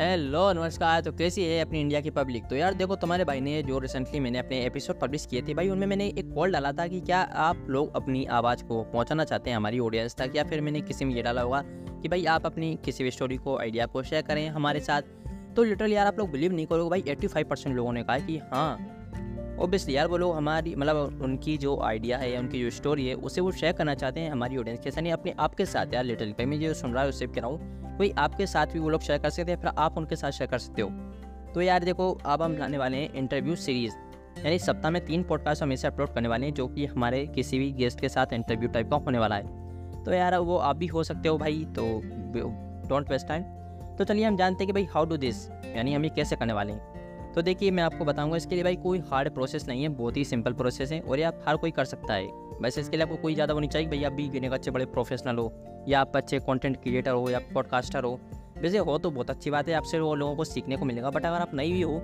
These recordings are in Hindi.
हेलो नमस्कार। तो कैसी है अपनी इंडिया की पब्लिक तो यार देखो, तुम्हारे भाई ने जो रिसेंटली मैंने अपने एपिसोड पब्लिश किए थे, भाई, उनमें मैंने एक कॉल डाला था कि क्या आप लोग अपनी आवाज़ को पहुंचाना चाहते हैं हमारी ऑडियंस तक, या फिर मैंने किसी में ये डाला होगा कि भाई आप अपनी किसी भी स्टोरी को आइडिया को शेयर करें हमारे साथ। तो लिटरली यार आप लोग बिलीव नहीं करोगे, भाई एट्टी लोगों ने कहा कि हाँ ओबियसली यार वो लोग हमारी मतलब उनकी जो आइडिया है उनकी जो स्टोरी है, उसे वो शेयर करना चाहते हैं हमारी ऑडियंस के साथ नहीं अपने आपके साथ यार लिटरली भाई, मैं जो सुन रहा है, उससे कह रहा हूँ कोई आपके साथ भी वो लोग शेयर कर सकते हैं, फिर आप उनके साथ शेयर कर सकते हो। तो यार देखो, अब हम लाने वाले हैं इंटरव्यू सीरीज़ यानी सप्ताह में तीन पॉडकास्ट हम इसे अपलोड करने वाले हैं, जो कि हमारे किसी भी गेस्ट के साथ इंटरव्यू टाइप का होने वाला है। तो यार, वो आप भी हो सकते हो भाई तो डोंट वेस्ट टाइम तो चलिए हम जानते हैं कि भाई हाउ डू दिस यानी हम ये कैसे करने वाले हैं? तो देखिए, मैं आपको बताऊँगा, इसके लिए भाई कोई हार्ड प्रोसेस नहीं है, बहुत ही सिंपल प्रोसेस है और ये आप हर कोई कर सकता है। वैसे इसके लिए आपको कोई ज़्यादा नहीं चाहिए भाई आप भी गिने अच्छे बड़े प्रोफेशनल हो, या आप अच्छे कंटेंट क्रिएटर हो, या पॉडकास्टर हो। वैसे हो तो बहुत अच्छी बात है, आपसे वो लोगों को सीखने को मिलेगा बट अगर आप नहीं भी हो,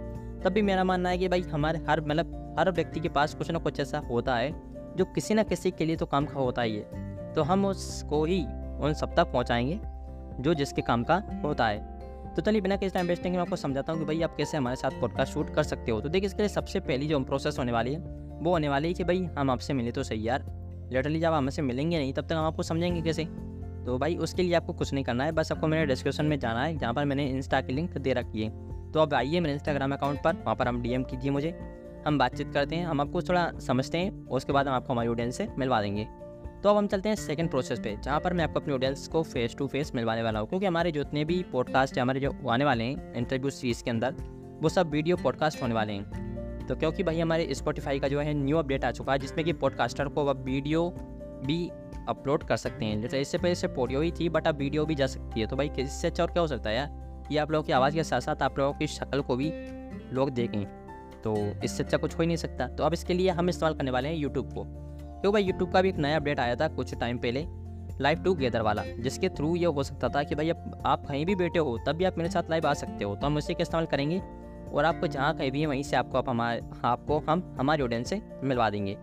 तब भी मेरा मानना है कि भाई हमारे हर मतलब हर व्यक्ति के पास कुछ ना कुछ ऐसा होता है, जो किसी ना किसी के लिए तो काम का होता ही है। तो हम उसको ही उन सब तक पहुँचाएँगे, जो जिसके काम का होता है। तो चलिए बिना किस टाइम वेस्टिंग मैं आपको समझाता हूँ कि भाई आप कैसे हमारे साथ पॉडकास्ट शूट कर सकते हो। तो देखिए, इसके लिए सबसे पहली जो प्रोसेस होने वाली है, वो होने वाली है कि भाई हम आपसे मिले तो सही यार। लिटरली जब हमसे मिलेंगे नहीं, तब तक हम आपको समझेंगे कैसे? तो भाई उसके लिए आपको कुछ नहीं करना है, बस आपको मेरे डिस्क्रिप्शन में जाना है, जहाँ पर मैंने इंस्टा की लिंक दे रखी है। तो आप आइए मेरे इंस्टाग्राम अकाउंट पर, वहाँ पर हम डी कीजिए मुझे। हम बातचीत करते हैं, हम आपको थोड़ा समझते हैं, उसके बाद हम आपको हमारी ऑडियंस से मिलवा देंगे। तो अब हम चलते हैं सेकंड प्रोसेस पे, जहाँ पर मैं आपको अपनी ऑडियंस को फेस टू फेस मिलवाने वाला हूँ। क्योंकि हमारे जितने भी पॉडकास्ट हमारे जो आने वाले हैं इंटरव्यू सीरीज़ के अंदर, वो सब वीडियो पॉडकास्ट होने वाले हैं। तो क्योंकि भाई हमारे स्पॉटिफाई का जो है न्यू अपडेट आ चुका है, जिसमें कि पॉडकास्टर को अब वीडियो भी अपलोड कर सकते हैं। जैसे इससे पहले से पोडियो ही थी बट अब वीडियो भी जा सकती है। तो भाई इससे अच्छा और क्या हो सकता है यार? ये आप लोगों की आवाज़ के साथ साथ आप लोगों की शक्ल को भी लोग देखें। तो इससे अच्छा कुछ हो ही नहीं सकता। तो अब इसके लिए हम इस्तेमाल करने वाले हैं यूट्यूब को। तो भाई यूट्यूब का भी एक नया अपडेट आया था कुछ टाइम पहले लाइव टूगेदर वाला, जिसके थ्रू ये हो सकता था कि भाई आप कहीं भी बैठे हो, तब भी आप मेरे साथ लाइव आ सकते हो तो हम उसी का इस्तेमाल करेंगे? और आपको जहाँ कहीं भी है, वहीं से आपको आप हमारे आपको हम, हमारे ऑडियंस से मिलवा देंगे।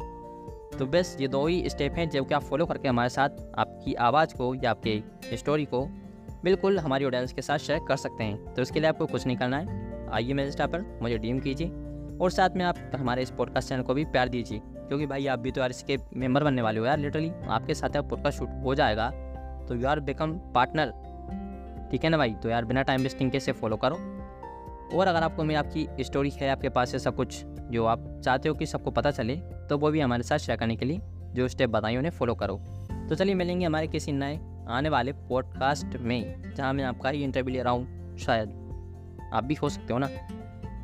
तो बस ये दो ही स्टेप हैं जो कि आप फॉलो करके हमारे साथ आपकी आवाज़ को या आपके स्टोरी को बिल्कुल हमारी ऑडियंस के साथ शेयर कर सकते हैं। तो इसके लिए आपको कुछ नहीं करना है। आइए मेरे इंस्टा पर, मुझे डीएम कीजिए। और साथ में आप हमारे इस पॉडकास्ट चैनल को भी प्यार दीजिए। क्योंकि भाई आप भी तो यार इसके मेंबर बनने वाले हो यार लिटरली आपके साथ आप पॉडकास्ट शूट हो जाएगा तो यू आर बिकम पार्टनर ठीक है ना भाई? तो यार बिना टाइम वेस्टिंग के से फॉलो करो। और अगर आपको मेरी आपकी स्टोरी है, आपके पास ऐसा कुछ, जो आप चाहते हो कि सबको पता चले तो वो भी हमारे साथ शेयर करने के लिए, जो स्टेप बताई उन्हें फॉलो करो। तो चलिए मिलेंगे हमारे किसी नए, आने वाले पॉडकास्ट में, जहाँ मैं आपका ही इंटरव्यू ले रहा हूँ, शायद। आप भी हो सकते हो ना।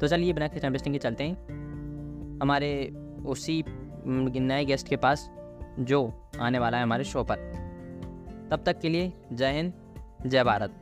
तो चलिए बिना टाइम वेस्टिंग के चलते हैं। हमारे उसी नए गेस्ट के पास जो आने वाला है हमारे शो पर तब तक के लिए जय हिंद, जय भारत